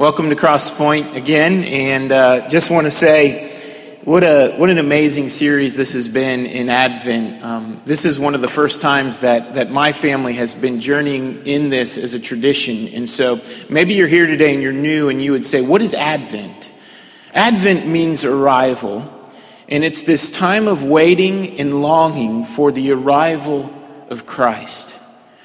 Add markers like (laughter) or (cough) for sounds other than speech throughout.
welcome to Cross Point again, and uh, just want to say what a what an amazing series this has been in Advent. Um, this is one of the first times that that my family has been journeying in this as a tradition, and so maybe you're here today and you're new, and you would say, "What is Advent?" Advent means arrival, and it's this time of waiting and longing for the arrival of Christ.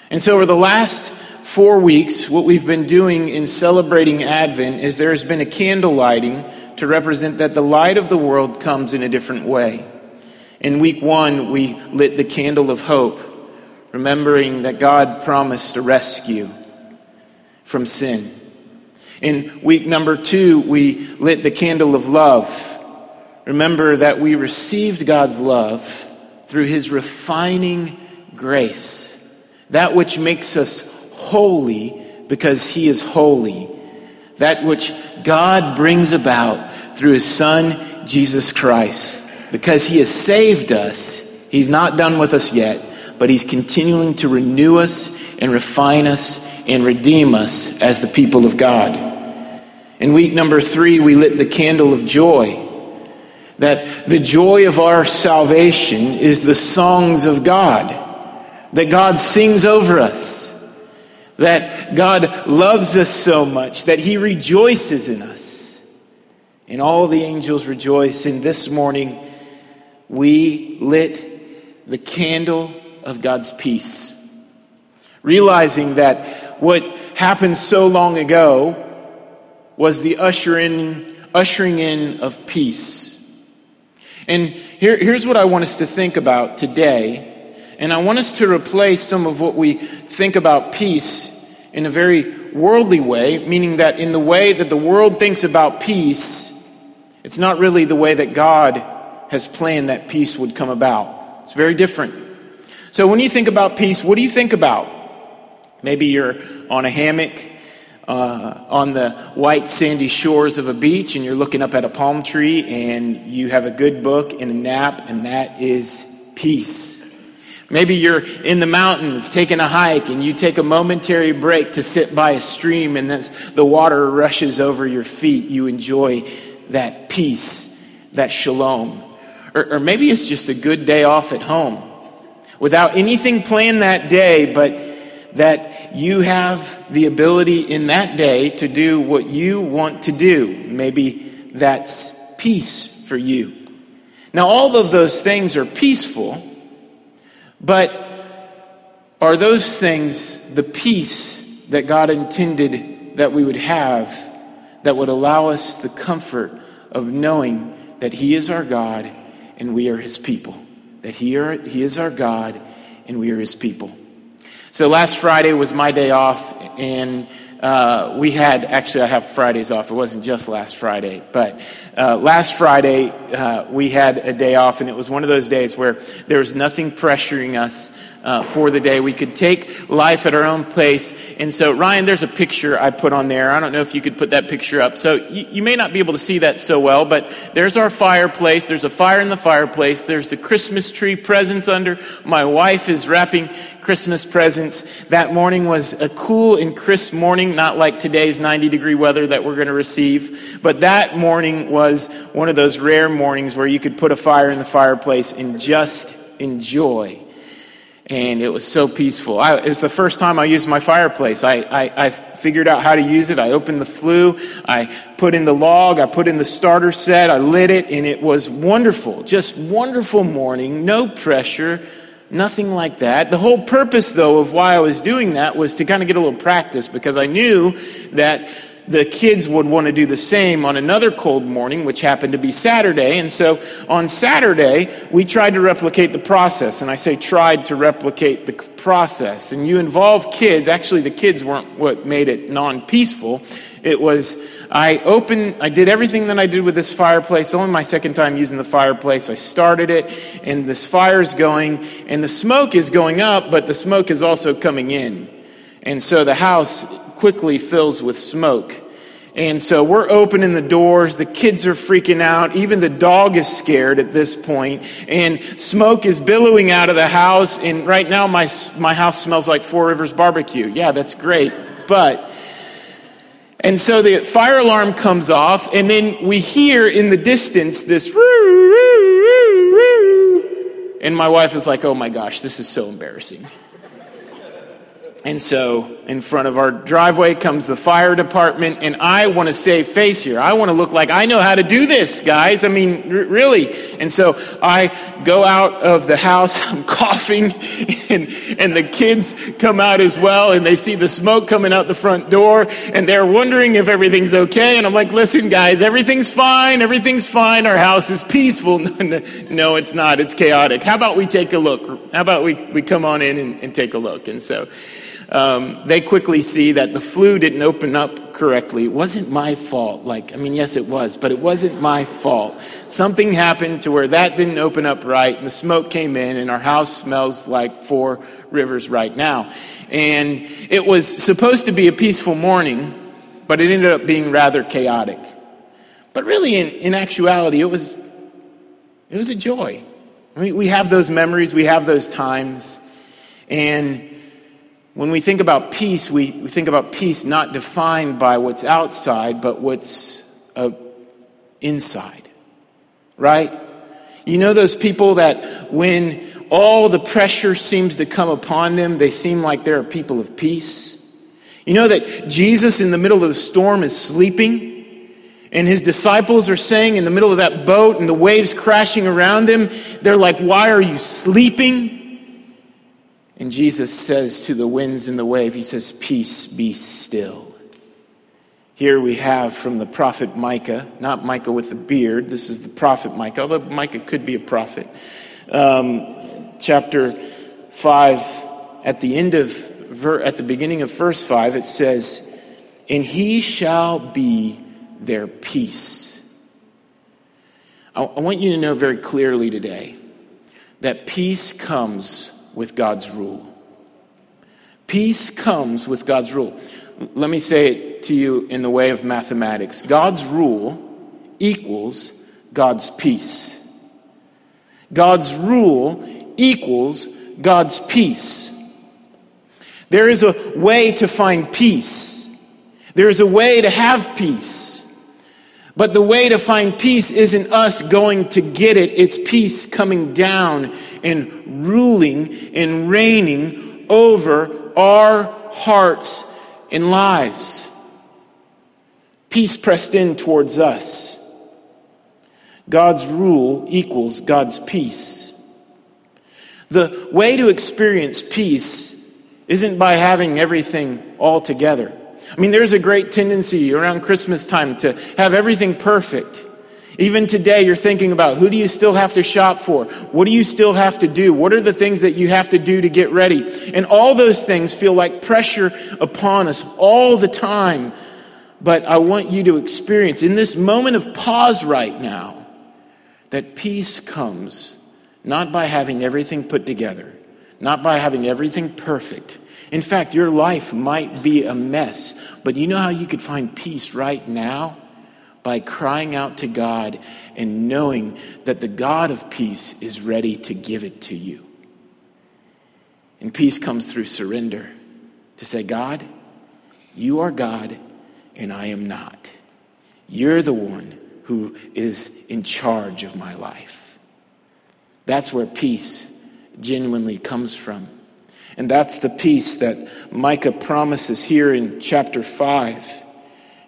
And so, over the last four weeks, what we've been doing in celebrating Advent is there has been a candle lighting to represent that the light of the world comes in a different way. In week one, we lit the candle of hope, remembering that God promised a rescue from sin. In week number two, we lit the candle of love. Remember that we received God's love through his refining grace, that which makes us holy because he is holy. That which God brings about through his son, Jesus Christ. Because he has saved us, he's not done with us yet, but he's continuing to renew us and refine us and redeem us as the people of God. In week number three, we lit the candle of joy. That the joy of our salvation is the songs of God, that God sings over us that God loves us so much that he rejoices in us. And all the angels rejoice. And this morning, we lit the candle of God's peace, realizing that what happened so long ago was the ushering, ushering in of peace. And here, here's what I want us to think about today and I want us to replace some of what we think about peace in a very worldly way, meaning that in the way that the world thinks about peace, it's not really the way that God has planned that peace would come about. It's very different. So when you think about peace, what do you think about? Maybe you're on a hammock uh, on the white sandy shores of a beach and you're looking up at a palm tree and you have a good book and a nap, and that is peace. Maybe you're in the mountains taking a hike and you take a momentary break to sit by a stream and the water rushes over your feet. You enjoy that peace, that shalom. Or, or maybe it's just a good day off at home without anything planned that day, but that you have the ability in that day to do what you want to do. Maybe that's peace for you. Now, all of those things are peaceful. But are those things the peace that God intended that we would have that would allow us the comfort of knowing that He is our God and we are His people? That He, are, he is our God and we are His people. So last Friday was my day off, and uh, we had actually, I have Fridays off. It wasn't just last Friday, but uh, last Friday uh, we had a day off, and it was one of those days where there was nothing pressuring us uh, for the day. We could take life at our own pace. And so, Ryan, there's a picture I put on there. I don't know if you could put that picture up. So, you, you may not be able to see that so well, but there's our fireplace. There's a fire in the fireplace. There's the Christmas tree presents under. My wife is wrapping Christmas presents. That morning was a cool and crisp morning, not like today's 90 degree weather that we're going to receive. But that morning was one of those rare mornings where you could put a fire in the fireplace and just enjoy and it was so peaceful. I, it was the first time I used my fireplace. I, I, I, figured out how to use it. I opened the flue, I put in the log, I put in the starter set, I lit it, and it was wonderful. Just wonderful morning, no pressure, nothing like that. The whole purpose, though, of why I was doing that was to kind of get a little practice because I knew that the kids would want to do the same on another cold morning, which happened to be Saturday. And so on Saturday, we tried to replicate the process. And I say tried to replicate the process. And you involve kids. Actually, the kids weren't what made it non peaceful. It was, I opened, I did everything that I did with this fireplace, only my second time using the fireplace. I started it, and this fire's going, and the smoke is going up, but the smoke is also coming in. And so the house quickly fills with smoke. And so we're opening the doors. The kids are freaking out. Even the dog is scared at this point. And smoke is billowing out of the house. And right now, my, my house smells like Four Rivers barbecue. Yeah, that's great. But And so the fire alarm comes off, and then we hear in the distance this and my wife is like, oh my gosh, this is so embarrassing. And so, in front of our driveway comes the fire department, and I want to save face here. I want to look like I know how to do this, guys. I mean, r- really. And so I go out of the house, (laughs) I'm coughing, and, and the kids come out as well, and they see the smoke coming out the front door, and they're wondering if everything's okay. And I'm like, listen, guys, everything's fine, everything's fine. Our house is peaceful. (laughs) no, it's not. It's chaotic. How about we take a look? How about we, we come on in and, and take a look? And so, um, they quickly see that the flue didn't open up correctly. It wasn't my fault. Like, I mean, yes, it was, but it wasn't my fault. Something happened to where that didn't open up right, and the smoke came in, and our house smells like four rivers right now. And it was supposed to be a peaceful morning, but it ended up being rather chaotic. But really, in, in actuality, it was, it was a joy. I mean, we have those memories, we have those times, and when we think about peace, we, we think about peace not defined by what's outside, but what's uh, inside. Right? You know those people that when all the pressure seems to come upon them, they seem like they're a people of peace? You know that Jesus in the middle of the storm is sleeping? And his disciples are saying in the middle of that boat and the waves crashing around them, they're like, Why are you sleeping? And Jesus says to the winds and the wave, He says, Peace be still. Here we have from the prophet Micah, not Micah with the beard, this is the prophet Micah, although Micah could be a prophet. Um, chapter 5, at the end of, at the beginning of verse 5, it says, And he shall be their peace. I, I want you to know very clearly today that peace comes with God's rule. Peace comes with God's rule. Let me say it to you in the way of mathematics God's rule equals God's peace. God's rule equals God's peace. There is a way to find peace. There is a way to have peace. But the way to find peace isn't us going to get it, it's peace coming down and ruling and reigning over our hearts and lives. Peace pressed in towards us. God's rule equals God's peace. The way to experience peace isn't by having everything all together. I mean, there's a great tendency around Christmas time to have everything perfect. Even today, you're thinking about who do you still have to shop for? What do you still have to do? What are the things that you have to do to get ready? And all those things feel like pressure upon us all the time. But I want you to experience in this moment of pause right now that peace comes not by having everything put together, not by having everything perfect in fact, your life might be a mess, but you know how you could find peace right now? By crying out to God and knowing that the God of peace is ready to give it to you. And peace comes through surrender to say, God, you are God and I am not. You're the one who is in charge of my life. That's where peace genuinely comes from. And that's the peace that Micah promises here in chapter 5.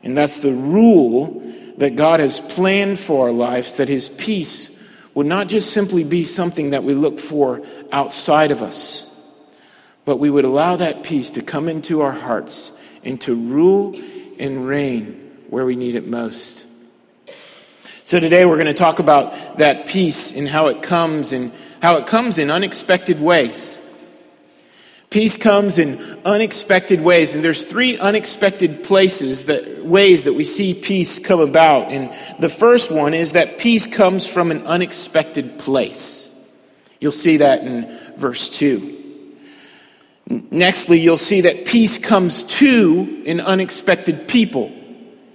And that's the rule that God has planned for our lives, that His peace would not just simply be something that we look for outside of us, but we would allow that peace to come into our hearts and to rule and reign where we need it most. So today we're going to talk about that peace and how it comes and how it comes in unexpected ways. Peace comes in unexpected ways, and there's three unexpected places that ways that we see peace come about. And the first one is that peace comes from an unexpected place. You'll see that in verse 2. Nextly, you'll see that peace comes to an unexpected people.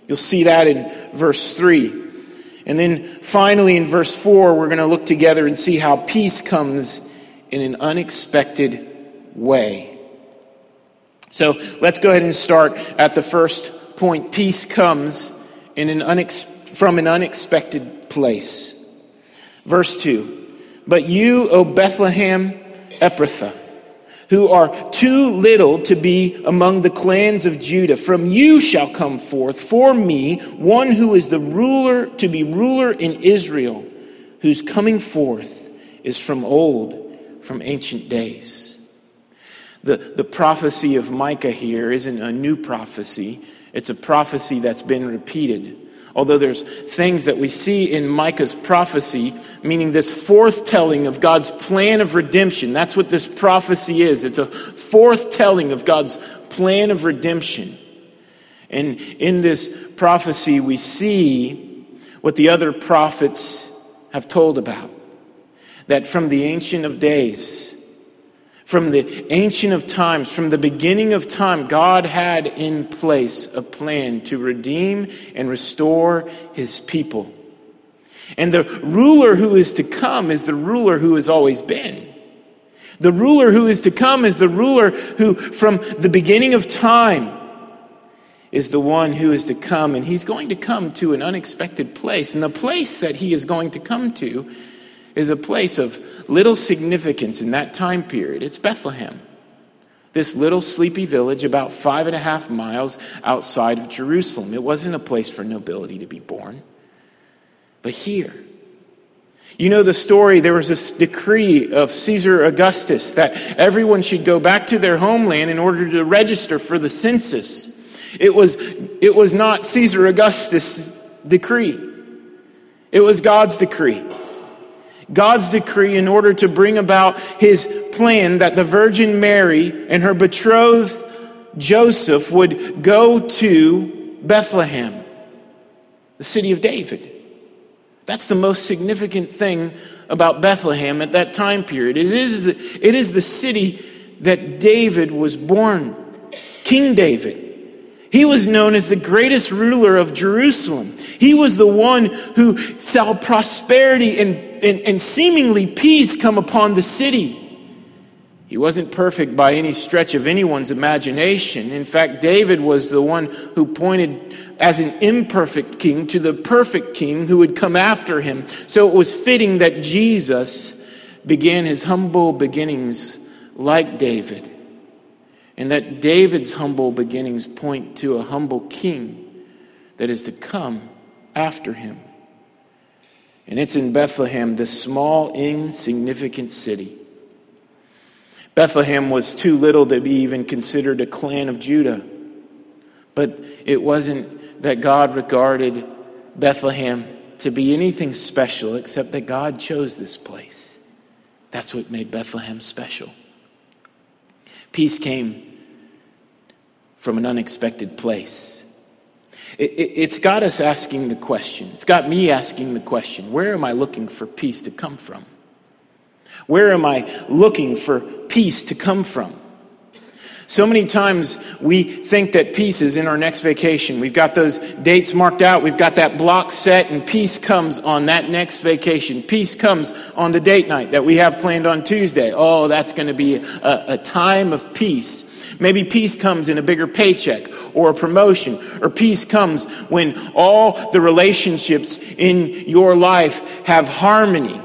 You'll see that in verse 3. And then finally, in verse 4, we're going to look together and see how peace comes in an unexpected way. So let's go ahead and start at the first point, peace comes in an unex- from an unexpected place. Verse 2 But you, O Bethlehem Ephrathah, who are too little to be among the clans of Judah, from you shall come forth for me one who is the ruler to be ruler in Israel, whose coming forth is from old, from ancient days. The, the prophecy of Micah here isn't a new prophecy, it's a prophecy that's been repeated. Although there's things that we see in Micah's prophecy, meaning this forthtelling of God's plan of redemption. That's what this prophecy is. It's a forthtelling of God's plan of redemption. And in this prophecy, we see what the other prophets have told about. That from the Ancient of Days, from the ancient of times, from the beginning of time, God had in place a plan to redeem and restore his people. And the ruler who is to come is the ruler who has always been. The ruler who is to come is the ruler who, from the beginning of time, is the one who is to come. And he's going to come to an unexpected place. And the place that he is going to come to is a place of little significance in that time period. It's Bethlehem, this little sleepy village about five and a half miles outside of Jerusalem. It wasn't a place for nobility to be born. But here, you know the story, there was this decree of Caesar Augustus that everyone should go back to their homeland in order to register for the census. It was, it was not Caesar Augustus' decree, it was God's decree. God's decree in order to bring about his plan that the Virgin Mary and her betrothed Joseph would go to Bethlehem, the city of David. That's the most significant thing about Bethlehem at that time period. It is the, it is the city that David was born, King David. He was known as the greatest ruler of Jerusalem. He was the one who saw prosperity and, and, and, seemingly peace come upon the city. He wasn't perfect by any stretch of anyone's imagination. In fact, David was the one who pointed as an imperfect king to the perfect king who would come after him. So it was fitting that Jesus began his humble beginnings like David and that David's humble beginnings point to a humble king that is to come after him. And it's in Bethlehem, this small, insignificant city. Bethlehem was too little to be even considered a clan of Judah. But it wasn't that God regarded Bethlehem to be anything special except that God chose this place. That's what made Bethlehem special. Peace came from an unexpected place. It, has it, got us asking the question, it's got me asking the question where am I looking for peace to come from? Where am I looking for peace to come from? So many times we think that peace is in our next vacation. We've got those dates marked out. We've got that block set, and peace comes on that next vacation. Peace comes on the date night that we have planned on Tuesday. Oh, that's going to be a, a time of peace. Maybe peace comes in a bigger paycheck or a promotion, or peace comes when all the relationships in your life have harmony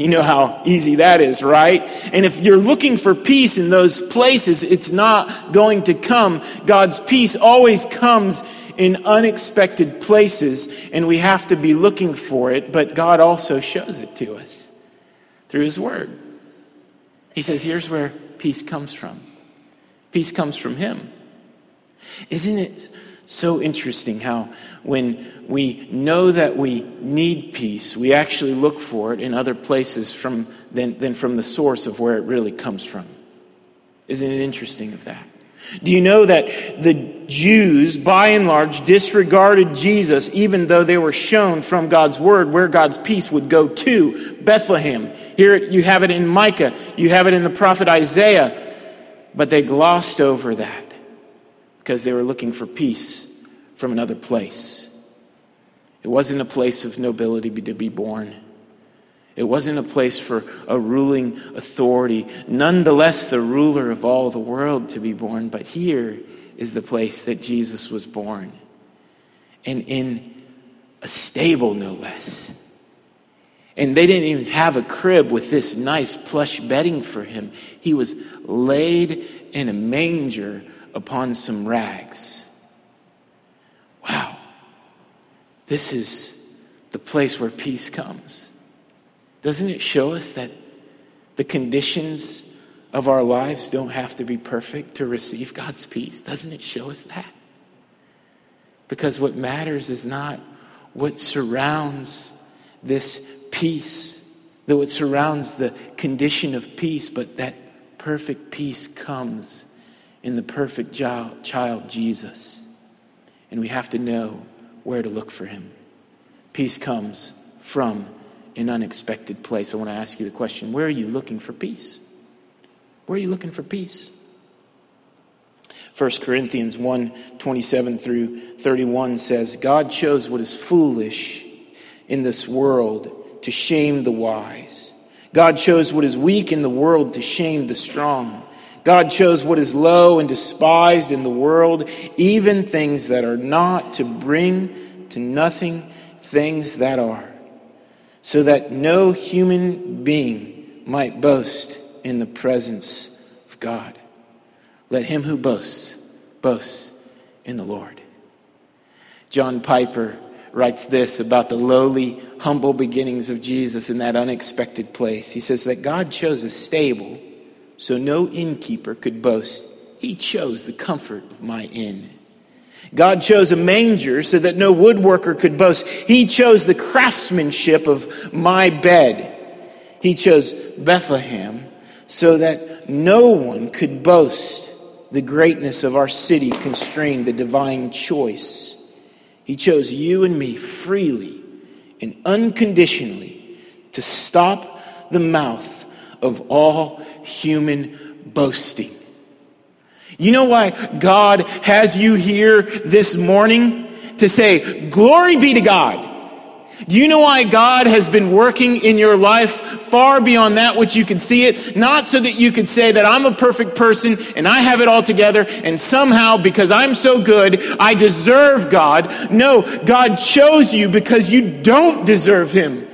you know how easy that is, right? And if you're looking for peace in those places, it's not going to come. God's peace always comes in unexpected places, and we have to be looking for it, but God also shows it to us through His Word. He says, Here's where peace comes from. Peace comes from Him. Isn't it so interesting how when we know that we need peace, we actually look for it in other places from, than, than from the source of where it really comes from. Isn't it interesting of that? Do you know that the Jews, by and large, disregarded Jesus even though they were shown from God's word where God's peace would go to Bethlehem? Here you have it in Micah, you have it in the prophet Isaiah, but they glossed over that because they were looking for peace from another place. It wasn't a place of nobility to be born. It wasn't a place for a ruling authority, nonetheless, the ruler of all the world to be born. But here is the place that Jesus was born. And in a stable, no less. And they didn't even have a crib with this nice plush bedding for him. He was laid in a manger upon some rags. Wow. This is the place where peace comes. Doesn't it show us that the conditions of our lives don't have to be perfect to receive God's peace? Doesn't it show us that? Because what matters is not what surrounds this peace, though it surrounds the condition of peace, but that perfect peace comes in the perfect child, Jesus. And we have to know where to look for him. Peace comes from an unexpected place. I want to ask you the question where are you looking for peace? Where are you looking for peace? 1 Corinthians 1 27 through 31 says, God chose what is foolish in this world to shame the wise. God chose what is weak in the world to shame the strong. God chose what is low and despised in the world, even things that are not, to bring to nothing things that are, so that no human being might boast in the presence of God. Let him who boasts boast in the Lord. John Piper writes this about the lowly, humble beginnings of Jesus in that unexpected place. He says that God chose a stable so no innkeeper could boast. He chose the comfort of my inn. God chose a manger so that no woodworker could boast. He chose the craftsmanship of my bed. He chose Bethlehem so that no one could boast. The greatness of our city constrained the divine choice. He chose you and me freely and unconditionally to stop the mouth of all human boasting. You know why God has you here this morning? To say, Glory be to God. Do you know why God has been working in your life far beyond that which you can see it? Not so that you could say that I'm a perfect person and I have it all together and somehow because I'm so good, I deserve God. No, God chose you because you don't deserve Him.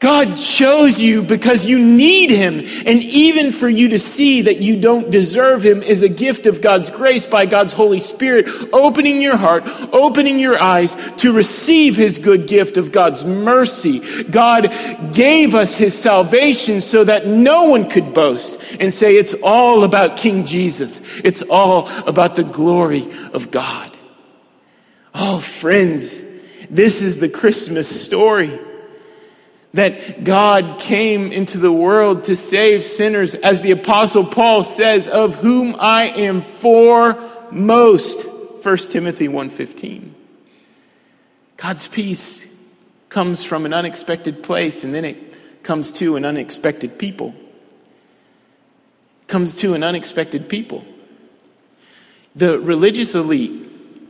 God chose you because you need Him. And even for you to see that you don't deserve Him is a gift of God's grace by God's Holy Spirit, opening your heart, opening your eyes to receive His good gift of God's mercy. God gave us His salvation so that no one could boast and say it's all about King Jesus. It's all about the glory of God. Oh, friends, this is the Christmas story that God came into the world to save sinners, as the Apostle Paul says, of whom I am foremost. 1 Timothy 1.15. God's peace comes from an unexpected place, and then it comes to an unexpected people. comes to an unexpected people. The religious elite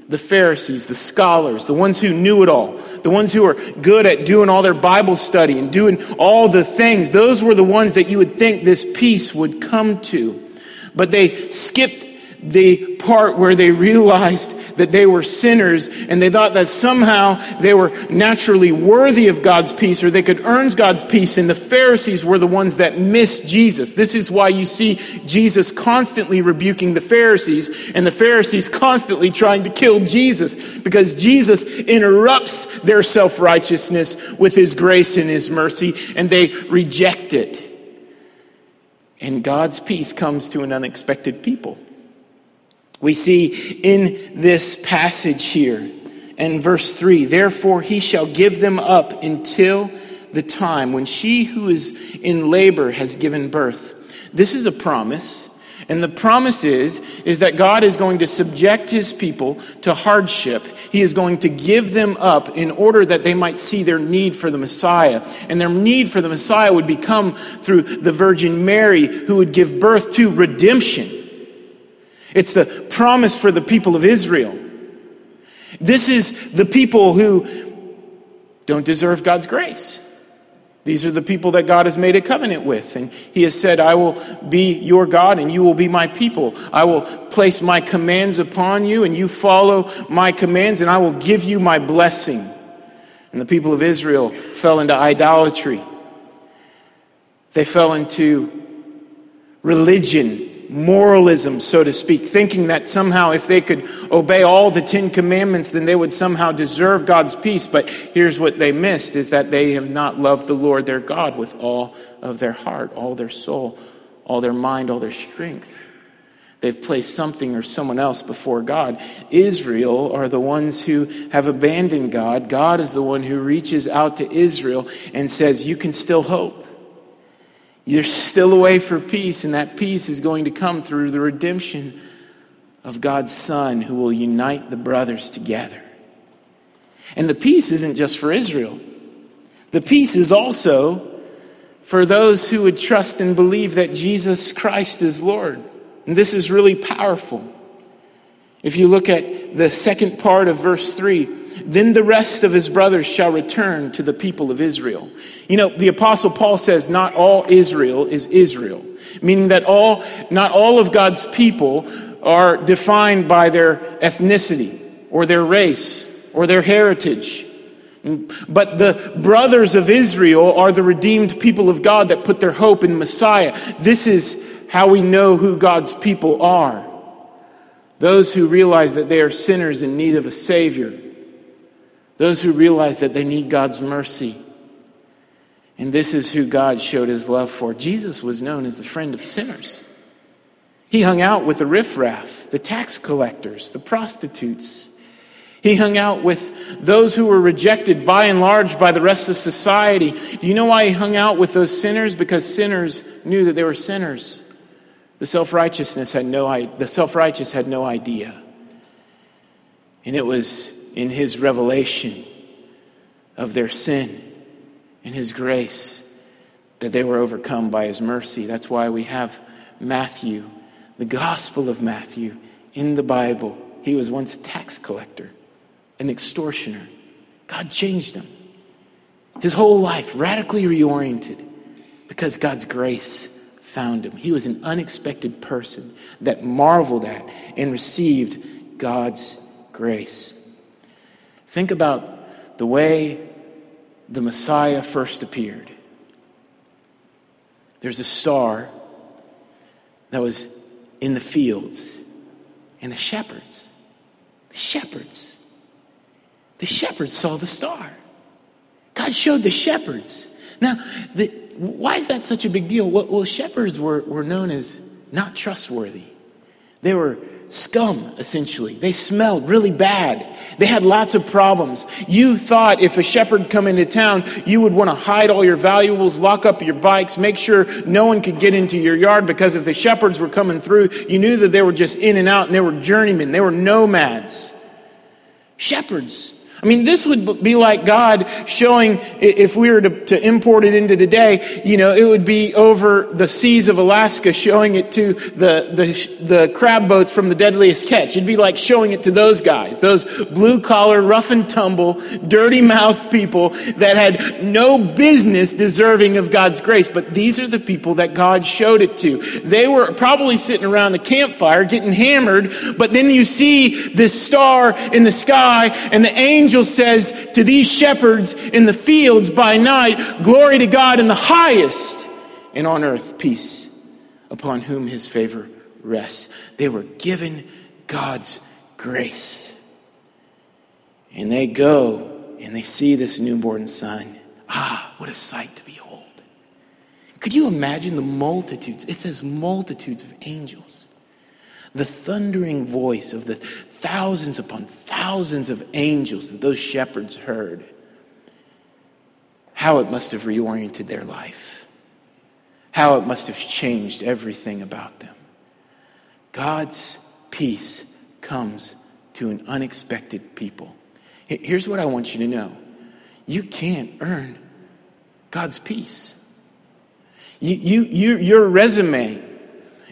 the Pharisees, the scholars, the ones who knew it all, the ones who were good at doing all their Bible study and doing all the things, those were the ones that you would think this peace would come to. But they skipped the part where they realized that they were sinners and they thought that somehow they were naturally worthy of God's peace or they could earn God's peace. And the Pharisees were the ones that missed Jesus. This is why you see Jesus constantly rebuking the Pharisees and the Pharisees constantly trying to kill Jesus because Jesus interrupts their self righteousness with his grace and his mercy and they reject it. And God's peace comes to an unexpected people. We see in this passage here in verse 3 Therefore he shall give them up until the time when she who is in labor has given birth. This is a promise. And the promise is, is that God is going to subject his people to hardship. He is going to give them up in order that they might see their need for the Messiah. And their need for the Messiah would become through the Virgin Mary, who would give birth to redemption. It's the promise for the people of Israel. This is the people who don't deserve God's grace. These are the people that God has made a covenant with. And He has said, I will be your God and you will be my people. I will place my commands upon you and you follow my commands and I will give you my blessing. And the people of Israel fell into idolatry. They fell into religion moralism, so to speak, thinking that somehow if they could obey all the Ten Commandments, then they would somehow deserve God's peace. But here's what they missed is that they have not loved the Lord their God with all of their heart, all their soul, all their mind, all their strength. They've placed something or someone else before God. Israel are the ones who have abandoned God. God is the one who reaches out to Israel and says, You can still hope. There's still a way for peace, and that peace is going to come through the redemption of God's Son who will unite the brothers together. And the peace isn't just for Israel, the peace is also for those who would trust and believe that Jesus Christ is Lord. And this is really powerful. If you look at the second part of verse 3, then the rest of his brothers shall return to the people of Israel. You know, the apostle Paul says not all Israel is Israel, meaning that all, not all of God's people are defined by their ethnicity or their race or their heritage. But the brothers of Israel are the redeemed people of God that put their hope in Messiah. This is how we know who God's people are. Those who realize that they are sinners in need of a Savior those who realize that they need God's mercy. And this is who God showed his love for. Jesus was known as the friend of sinners. He hung out with the riffraff, the tax collectors, the prostitutes. He hung out with those who were rejected by and large by the rest of society. Do you know why he hung out with those sinners? Because sinners knew that they were sinners. The self-righteousness had no the self-righteous had no idea. And it was in his revelation of their sin and his grace that they were overcome by his mercy. That's why we have Matthew, the Gospel of Matthew, in the Bible. He was once a tax collector, an extortioner. God changed him. His whole life radically reoriented because God's grace found him. He was an unexpected person that marveled at and received God's grace. Think about the way the Messiah first appeared. There's a star that was in the fields, and the shepherds, the shepherds, the shepherds saw the star. God showed the shepherds. Now, the, why is that such a big deal? Well, well shepherds were, were known as not trustworthy. They were scum, essentially. They smelled really bad. They had lots of problems. You thought if a shepherd come into town, you would want to hide all your valuables, lock up your bikes, make sure no one could get into your yard because if the shepherds were coming through, you knew that they were just in and out and they were journeymen. They were nomads. Shepherds. I mean, this would be like God showing, if we were to, to, import it into today, you know, it would be over the seas of Alaska showing it to the, the, the crab boats from the deadliest catch. It'd be like showing it to those guys, those blue collar, rough and tumble, dirty mouth people that had no business deserving of God's grace. But these are the people that God showed it to. They were probably sitting around the campfire getting hammered, but then you see this star in the sky and the angel angel says to these shepherds in the fields by night, Glory to God in the highest, and on earth peace upon whom his favor rests. They were given God's grace. And they go and they see this newborn son. Ah, what a sight to behold. Could you imagine the multitudes? It says multitudes of angels. The thundering voice of the thousands upon thousands of angels that those shepherds heard, how it must have reoriented their life, how it must have changed everything about them. God's peace comes to an unexpected people. Here's what I want you to know you can't earn God's peace. You, you, you, your resume,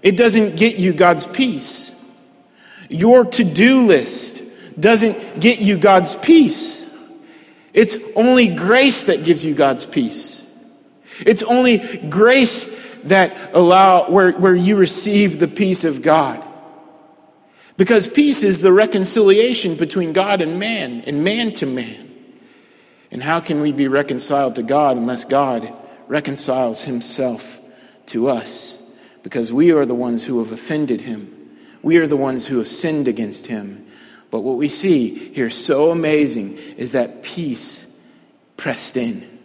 it doesn't get you God's peace. Your to do list doesn't get you God's peace. It's only grace that gives you God's peace. It's only grace that allow where, where you receive the peace of God. Because peace is the reconciliation between God and man, and man to man. And how can we be reconciled to God unless God reconciles himself to us? Because we are the ones who have offended him. We are the ones who have sinned against him. But what we see here so amazing is that peace pressed in.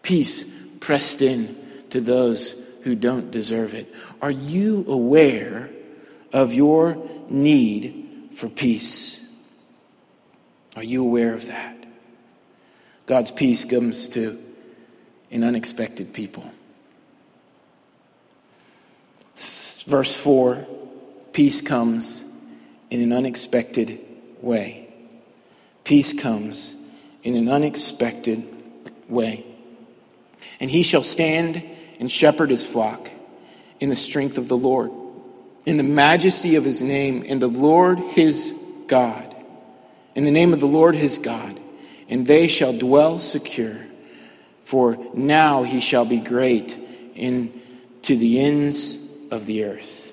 Peace pressed in to those who don't deserve it. Are you aware of your need for peace? Are you aware of that? God's peace comes to an unexpected people. Verse 4 Peace comes in an unexpected way. Peace comes in an unexpected way. And he shall stand and shepherd his flock in the strength of the Lord, in the majesty of his name, in the Lord his God, in the name of the Lord his God, and they shall dwell secure. For now he shall be great in to the ends of the earth.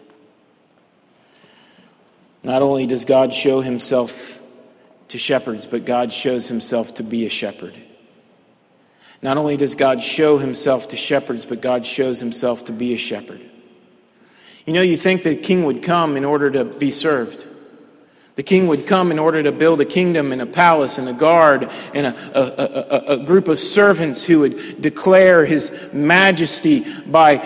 Not only does God show himself to shepherds, but God shows himself to be a shepherd. Not only does God show himself to shepherds, but God shows himself to be a shepherd. You know, you think the king would come in order to be served. The king would come in order to build a kingdom and a palace and a guard and a, a, a, a group of servants who would declare his majesty by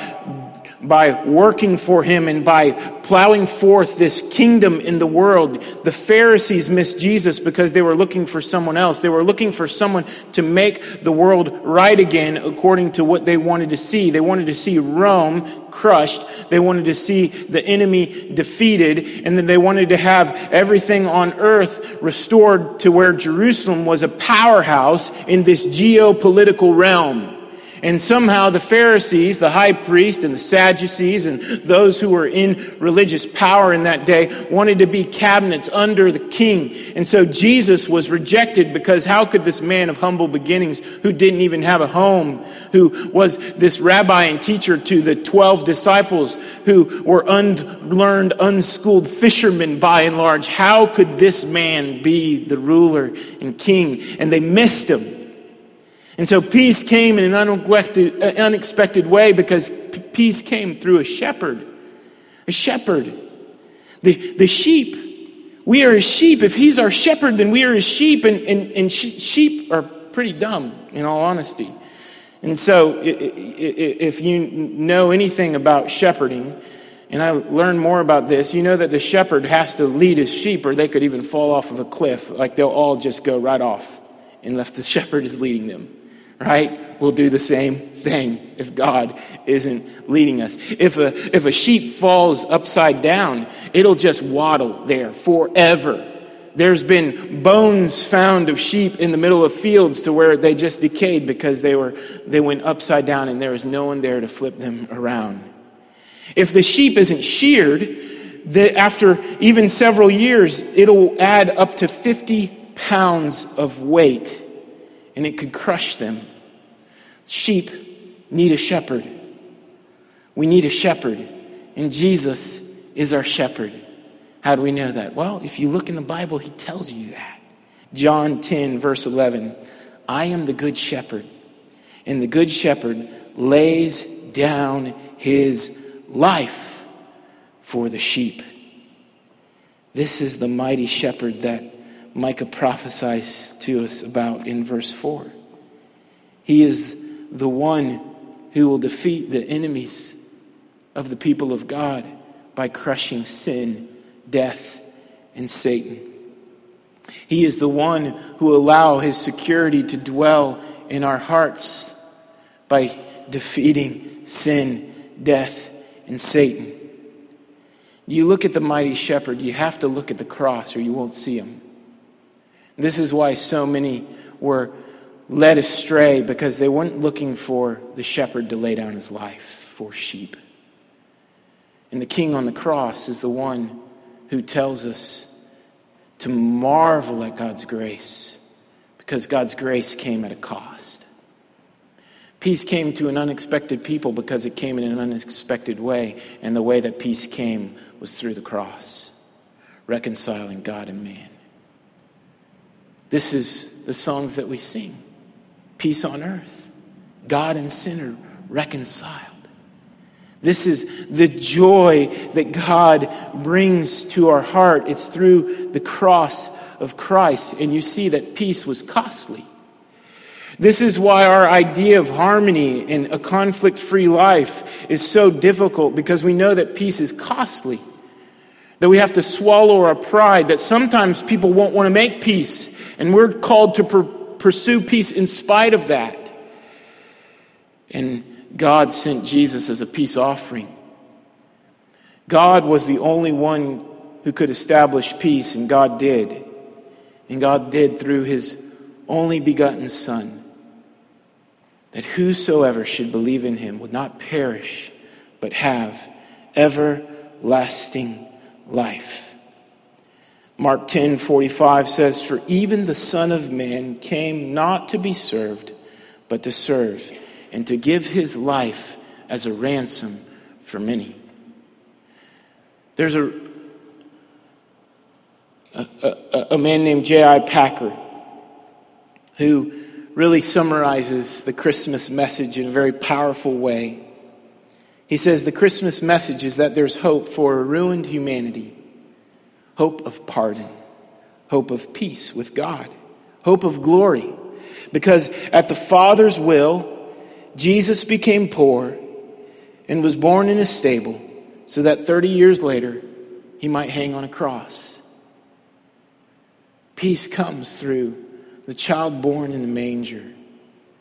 by working for him and by plowing forth this kingdom in the world. The Pharisees missed Jesus because they were looking for someone else. They were looking for someone to make the world right again according to what they wanted to see. They wanted to see Rome crushed. They wanted to see the enemy defeated. And then they wanted to have everything on earth restored to where Jerusalem was a powerhouse in this geopolitical realm. And somehow the Pharisees, the high priest, and the Sadducees, and those who were in religious power in that day wanted to be cabinets under the king. And so Jesus was rejected because how could this man of humble beginnings, who didn't even have a home, who was this rabbi and teacher to the 12 disciples, who were unlearned, unschooled fishermen by and large, how could this man be the ruler and king? And they missed him. And so peace came in an unexpected, uh, way because peace came through a shepherd. A shepherd. The, the sheep. We are his sheep. If he's our shepherd, then we are his sheep. And, and, and sh- sheep are pretty dumb, in all honesty. And so, if you know anything about shepherding, and I learned more about this, you know that the shepherd has to lead his sheep, or they could even fall off of a cliff. Like they'll all just go right off unless the (laughs) shepherd is leading them right? We'll do the same thing if God isn't leading us. If a, if a sheep falls upside down, it'll just waddle there forever. There's been bones found of sheep in the middle of fields to where they just decayed because they, were, they went upside down and there was no one there to flip them around. If the sheep isn't sheared, the, after even several years, it'll add up to 50 pounds of weight and it could crush them. Sheep need a shepherd. We need a shepherd, and Jesus is our shepherd. How do we know that? Well, if you look in the Bible, he tells you that. John 10, verse 11 I am the good shepherd, and the good shepherd lays down his life for the sheep. This is the mighty shepherd that Micah prophesies to us about in verse 4. He is the one who will defeat the enemies of the people of God by crushing sin, death, and Satan. He is the one who will allow his security to dwell in our hearts by defeating sin, death, and Satan. You look at the mighty shepherd, you have to look at the cross or you won't see him. This is why so many were led astray because they weren't looking for the shepherd to lay down his life for sheep. And the king on the cross is the one who tells us to marvel at God's grace because God's grace came at a cost. Peace came to an unexpected people because it came in an unexpected way, and the way that peace came was through the cross, reconciling God and man. This is the songs that we sing peace on earth, God and sinner reconciled. This is the joy that God brings to our heart. It's through the cross of Christ. And you see that peace was costly. This is why our idea of harmony and a conflict free life is so difficult because we know that peace is costly. That we have to swallow our pride, that sometimes people won't want to make peace, and we're called to pursue peace in spite of that. And God sent Jesus as a peace offering. God was the only one who could establish peace, and God did. And God did through his only begotten Son, that whosoever should believe in him would not perish, but have everlasting life. Mark 10 45 says, For even the Son of Man came not to be served, but to serve and to give his life as a ransom for many. There's a, a, a, a man named J.I. Packer who really summarizes the Christmas message in a very powerful way. He says the Christmas message is that there's hope for a ruined humanity, hope of pardon, hope of peace with God, hope of glory. Because at the Father's will, Jesus became poor and was born in a stable so that 30 years later he might hang on a cross. Peace comes through the child born in the manger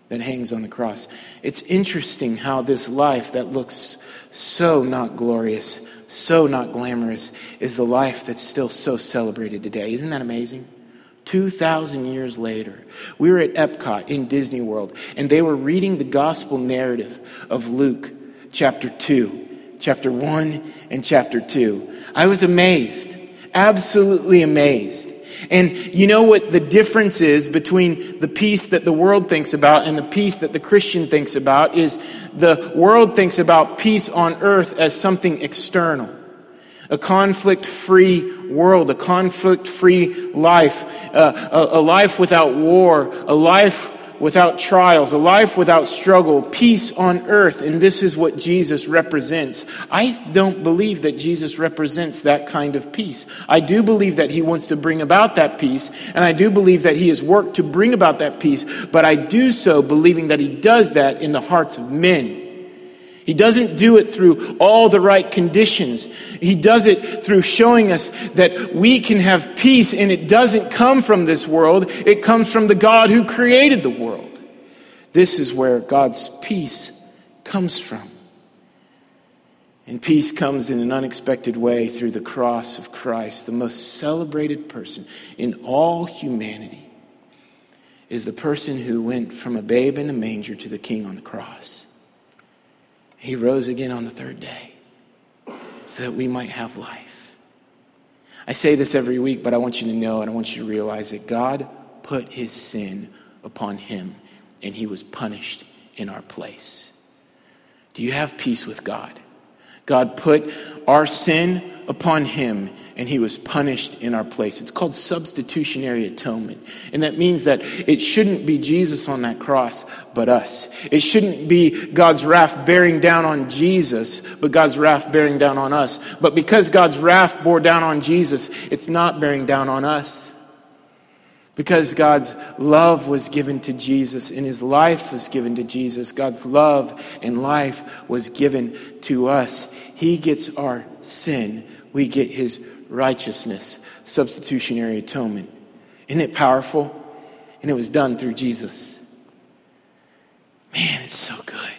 that hangs on the cross. It's interesting how this life that looks so not glorious, so not glamorous, is the life that's still so celebrated today. Isn't that amazing? 2,000 years later, we were at Epcot in Disney World, and they were reading the gospel narrative of Luke chapter 2, chapter 1 and chapter 2. I was amazed, absolutely amazed. And you know what the difference is between the peace that the world thinks about and the peace that the Christian thinks about is the world thinks about peace on earth as something external a conflict free world, a conflict free life, uh, a, a life without war, a life without trials, a life without struggle, peace on earth. And this is what Jesus represents. I don't believe that Jesus represents that kind of peace. I do believe that he wants to bring about that peace, and I do believe that he has worked to bring about that peace, but I do so believing that he does that in the hearts of men. He doesn't do it through all the right conditions. He does it through showing us that we can have peace, and it doesn't come from this world, it comes from the God who created the world. This is where God's peace comes from. And peace comes in an unexpected way through the cross of Christ. The most celebrated person in all humanity is the person who went from a babe in a manger to the king on the cross. He rose again on the third day so that we might have life. I say this every week, but I want you to know and I want you to realize that God put his sin upon him and he was punished in our place. Do you have peace with God? God put our sin upon him and he was punished in our place. It's called substitutionary atonement. And that means that it shouldn't be Jesus on that cross, but us. It shouldn't be God's wrath bearing down on Jesus, but God's wrath bearing down on us. But because God's wrath bore down on Jesus, it's not bearing down on us. Because God's love was given to Jesus and his life was given to Jesus, God's love and life was given to us. He gets our sin, we get his righteousness, substitutionary atonement. Isn't it powerful? And it was done through Jesus. Man, it's so good.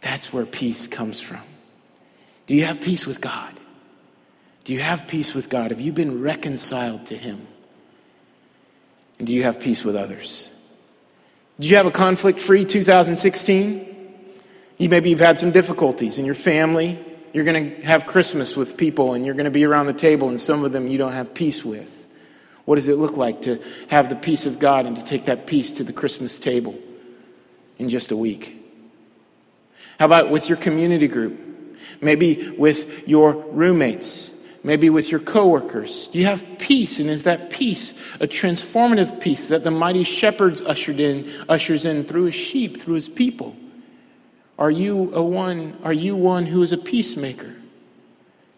That's where peace comes from. Do you have peace with God? Do you have peace with God? Have you been reconciled to him? And do you have peace with others? Did you have a conflict free 2016? You maybe you've had some difficulties in your family. You're going to have Christmas with people and you're going to be around the table, and some of them you don't have peace with. What does it look like to have the peace of God and to take that peace to the Christmas table in just a week? How about with your community group? Maybe with your roommates? Maybe with your coworkers? Do you have peace? And is that peace a transformative peace that the mighty shepherds ushered in, ushers in through his sheep, through his people? Are you a one, are you one who is a peacemaker?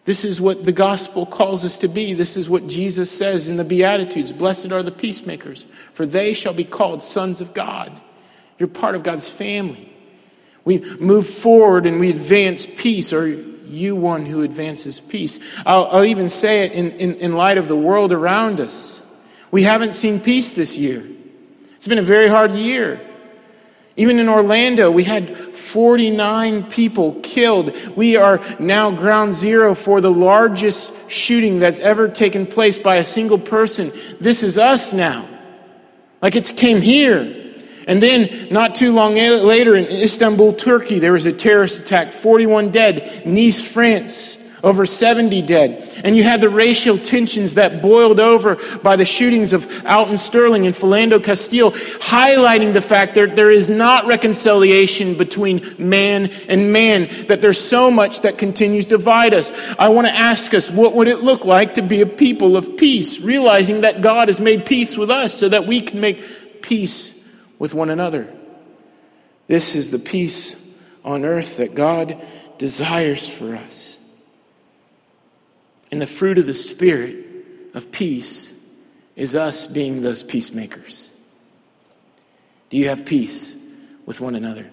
This is what the gospel calls us to be. This is what Jesus says in the Beatitudes Blessed are the peacemakers, for they shall be called sons of God. You're part of God's family. We move forward and we advance peace. Are you one who advances peace? I'll, I'll even say it in, in, in light of the world around us. We haven't seen peace this year. It's been a very hard year. Even in Orlando, we had 49 people killed. We are now ground zero for the largest shooting that's ever taken place by a single person. This is us now. Like it's came here. And then, not too long later, in Istanbul, Turkey, there was a terrorist attack 41 dead. Nice, France, over 70 dead. And you had the racial tensions that boiled over by the shootings of Alton Sterling and Philando Castile, highlighting the fact that there is not reconciliation between man and man, that there's so much that continues to divide us. I want to ask us, what would it look like to be a people of peace, realizing that God has made peace with us so that we can make peace with one another? This is the peace on earth that God desires for us. And the fruit of the Spirit of peace is us being those peacemakers. Do you have peace with one another?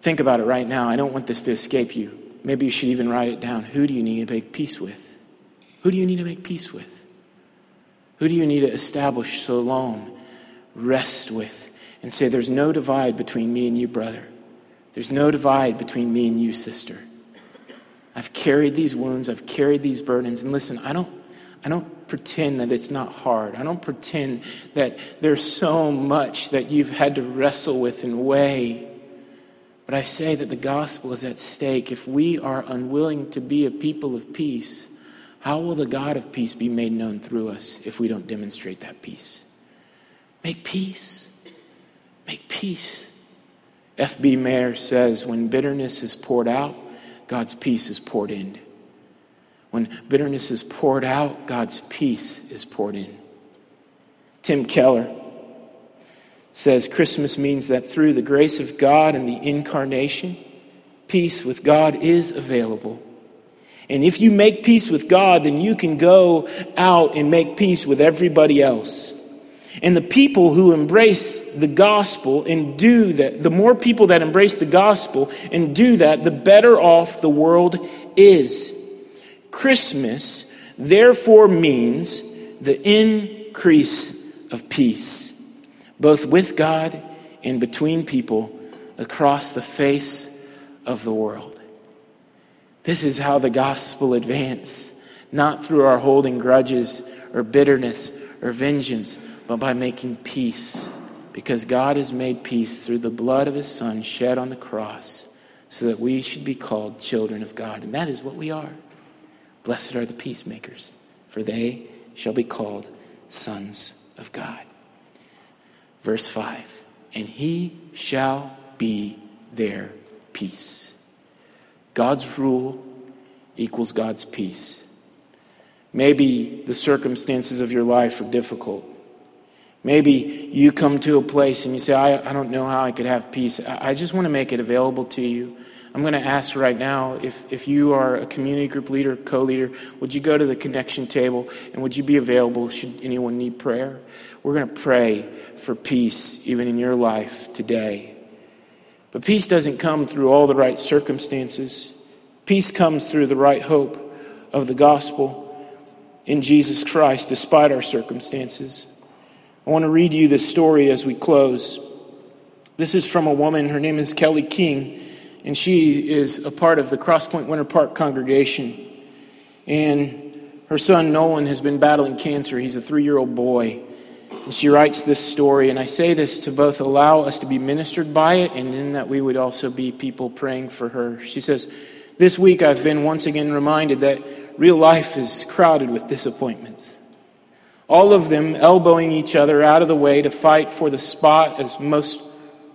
Think about it right now. I don't want this to escape you. Maybe you should even write it down. Who do you need to make peace with? Who do you need to make peace with? Who do you need to establish shalom, rest with, and say, There's no divide between me and you, brother. There's no divide between me and you, sister. I've carried these wounds, I've carried these burdens. And listen, I don't, I don't pretend that it's not hard. I don't pretend that there's so much that you've had to wrestle with and weigh. But I say that the gospel is at stake. If we are unwilling to be a people of peace, how will the God of peace be made known through us if we don't demonstrate that peace? Make peace. Make peace. F.B. Meyer says when bitterness is poured out, God's peace is poured in. When bitterness is poured out, God's peace is poured in. Tim Keller says Christmas means that through the grace of God and the incarnation, peace with God is available. And if you make peace with God, then you can go out and make peace with everybody else. And the people who embrace the gospel and do that, the more people that embrace the gospel and do that, the better off the world is. Christmas, therefore, means the increase of peace, both with God and between people across the face of the world. This is how the gospel advances, not through our holding grudges or bitterness or vengeance but by making peace. Because God has made peace through the blood of his Son shed on the cross, so that we should be called children of God. And that is what we are. Blessed are the peacemakers, for they shall be called sons of God. Verse 5 And he shall be their peace. God's rule equals God's peace. Maybe the circumstances of your life are difficult. Maybe you come to a place and you say, I, I don't know how I could have peace. I, I just want to make it available to you. I'm going to ask right now if, if you are a community group leader, co leader, would you go to the connection table and would you be available should anyone need prayer? We're going to pray for peace even in your life today. But peace doesn't come through all the right circumstances, peace comes through the right hope of the gospel in Jesus Christ despite our circumstances. I want to read you this story as we close. This is from a woman. Her name is Kelly King, and she is a part of the Crosspoint Winter Park congregation. And her son Nolan has been battling cancer. He's a three year old boy. And she writes this story, and I say this to both allow us to be ministered by it and in that we would also be people praying for her. She says, This week I've been once again reminded that real life is crowded with disappointments all of them elbowing each other out of the way to fight for the spot as most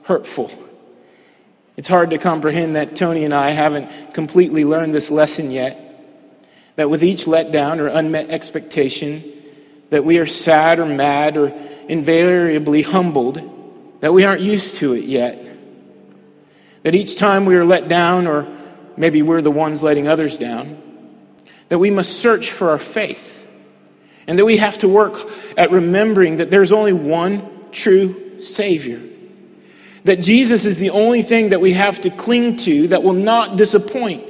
hurtful. It's hard to comprehend that Tony and I haven't completely learned this lesson yet. That with each letdown or unmet expectation, that we are sad or mad or invariably humbled, that we aren't used to it yet. That each time we are let down, or maybe we're the ones letting others down, that we must search for our faith. And that we have to work at remembering that there's only one true Savior that Jesus is the only thing that we have to cling to that will not disappoint.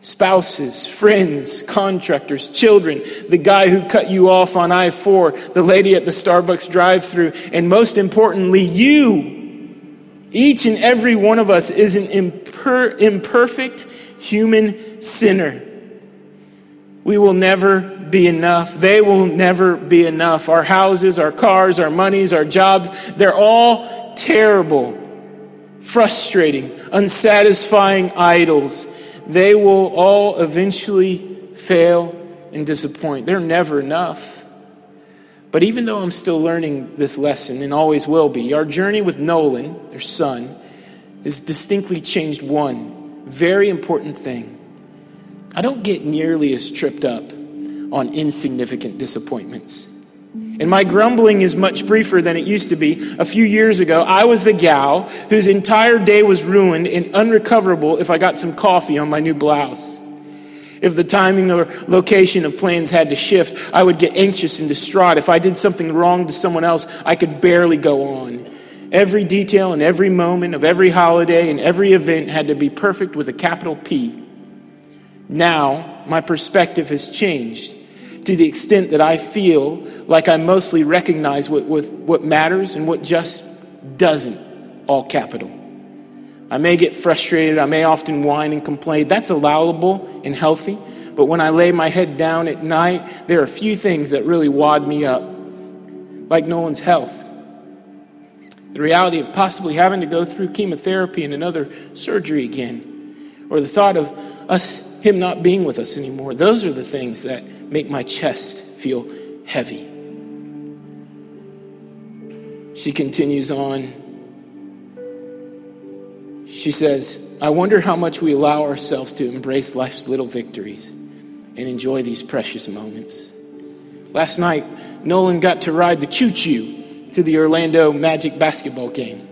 Spouses, friends, contractors, children, the guy who cut you off on I 4, the lady at the Starbucks drive through, and most importantly, you. Each and every one of us is an imper- imperfect human sinner. We will never be enough. They will never be enough. Our houses, our cars, our monies, our jobs, they're all terrible, frustrating, unsatisfying idols, they will all eventually fail and disappoint. They're never enough. But even though I'm still learning this lesson and always will be, our journey with Nolan, their son, has distinctly changed one very important thing. I don't get nearly as tripped up on insignificant disappointments. And my grumbling is much briefer than it used to be. A few years ago, I was the gal whose entire day was ruined and unrecoverable if I got some coffee on my new blouse. If the timing or location of plans had to shift, I would get anxious and distraught. If I did something wrong to someone else, I could barely go on. Every detail and every moment of every holiday and every event had to be perfect with a capital P. Now, my perspective has changed to the extent that I feel like I mostly recognize what, what, what matters and what just doesn't, all capital. I may get frustrated, I may often whine and complain. That's allowable and healthy. But when I lay my head down at night, there are a few things that really wad me up, like Nolan's health. The reality of possibly having to go through chemotherapy and another surgery again, or the thought of us him not being with us anymore. Those are the things that make my chest feel heavy. She continues on. She says, I wonder how much we allow ourselves to embrace life's little victories and enjoy these precious moments. Last night, Nolan got to ride the choo choo to the Orlando Magic basketball game.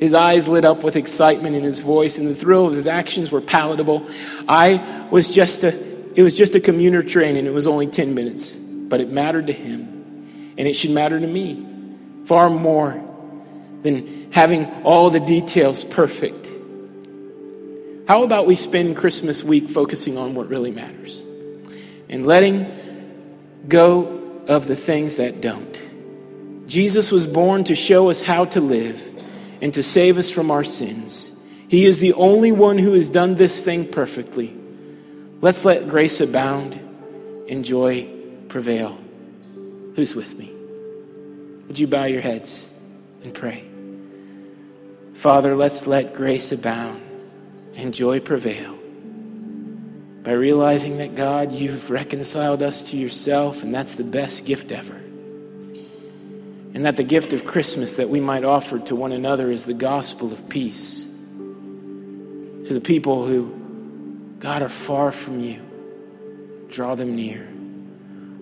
His eyes lit up with excitement in his voice, and the thrill of his actions were palatable. I was just a, it was just a commuter train, and it was only 10 minutes, but it mattered to him, and it should matter to me far more than having all the details perfect. How about we spend Christmas week focusing on what really matters and letting go of the things that don't? Jesus was born to show us how to live and to save us from our sins. He is the only one who has done this thing perfectly. Let's let grace abound and joy prevail. Who's with me? Would you bow your heads and pray? Father, let's let grace abound and joy prevail by realizing that God, you've reconciled us to yourself, and that's the best gift ever. And that the gift of Christmas that we might offer to one another is the gospel of peace. To the people who, God, are far from you, draw them near.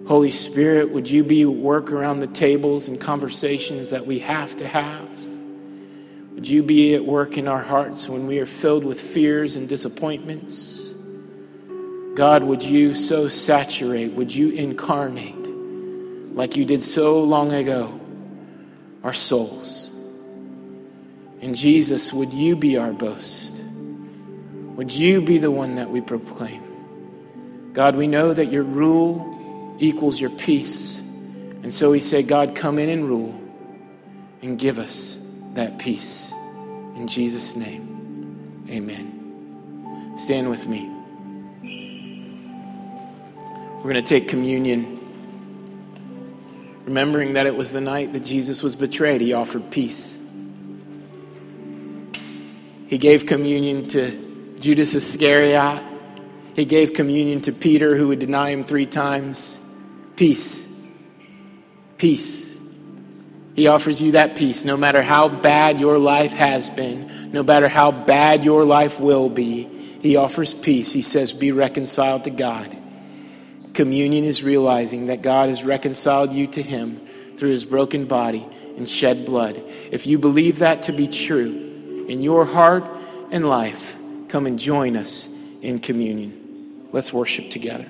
Holy Spirit, would you be at work around the tables and conversations that we have to have? Would you be at work in our hearts when we are filled with fears and disappointments? God, would you so saturate, would you incarnate like you did so long ago our souls. And Jesus, would you be our boast? Would you be the one that we proclaim? God, we know that your rule equals your peace. And so we say, God, come in and rule and give us that peace. In Jesus' name, amen. Stand with me. We're going to take communion. Remembering that it was the night that Jesus was betrayed, he offered peace. He gave communion to Judas Iscariot. He gave communion to Peter, who would deny him three times. Peace. Peace. He offers you that peace no matter how bad your life has been, no matter how bad your life will be. He offers peace. He says, Be reconciled to God. Communion is realizing that God has reconciled you to Him through His broken body and shed blood. If you believe that to be true in your heart and life, come and join us in communion. Let's worship together.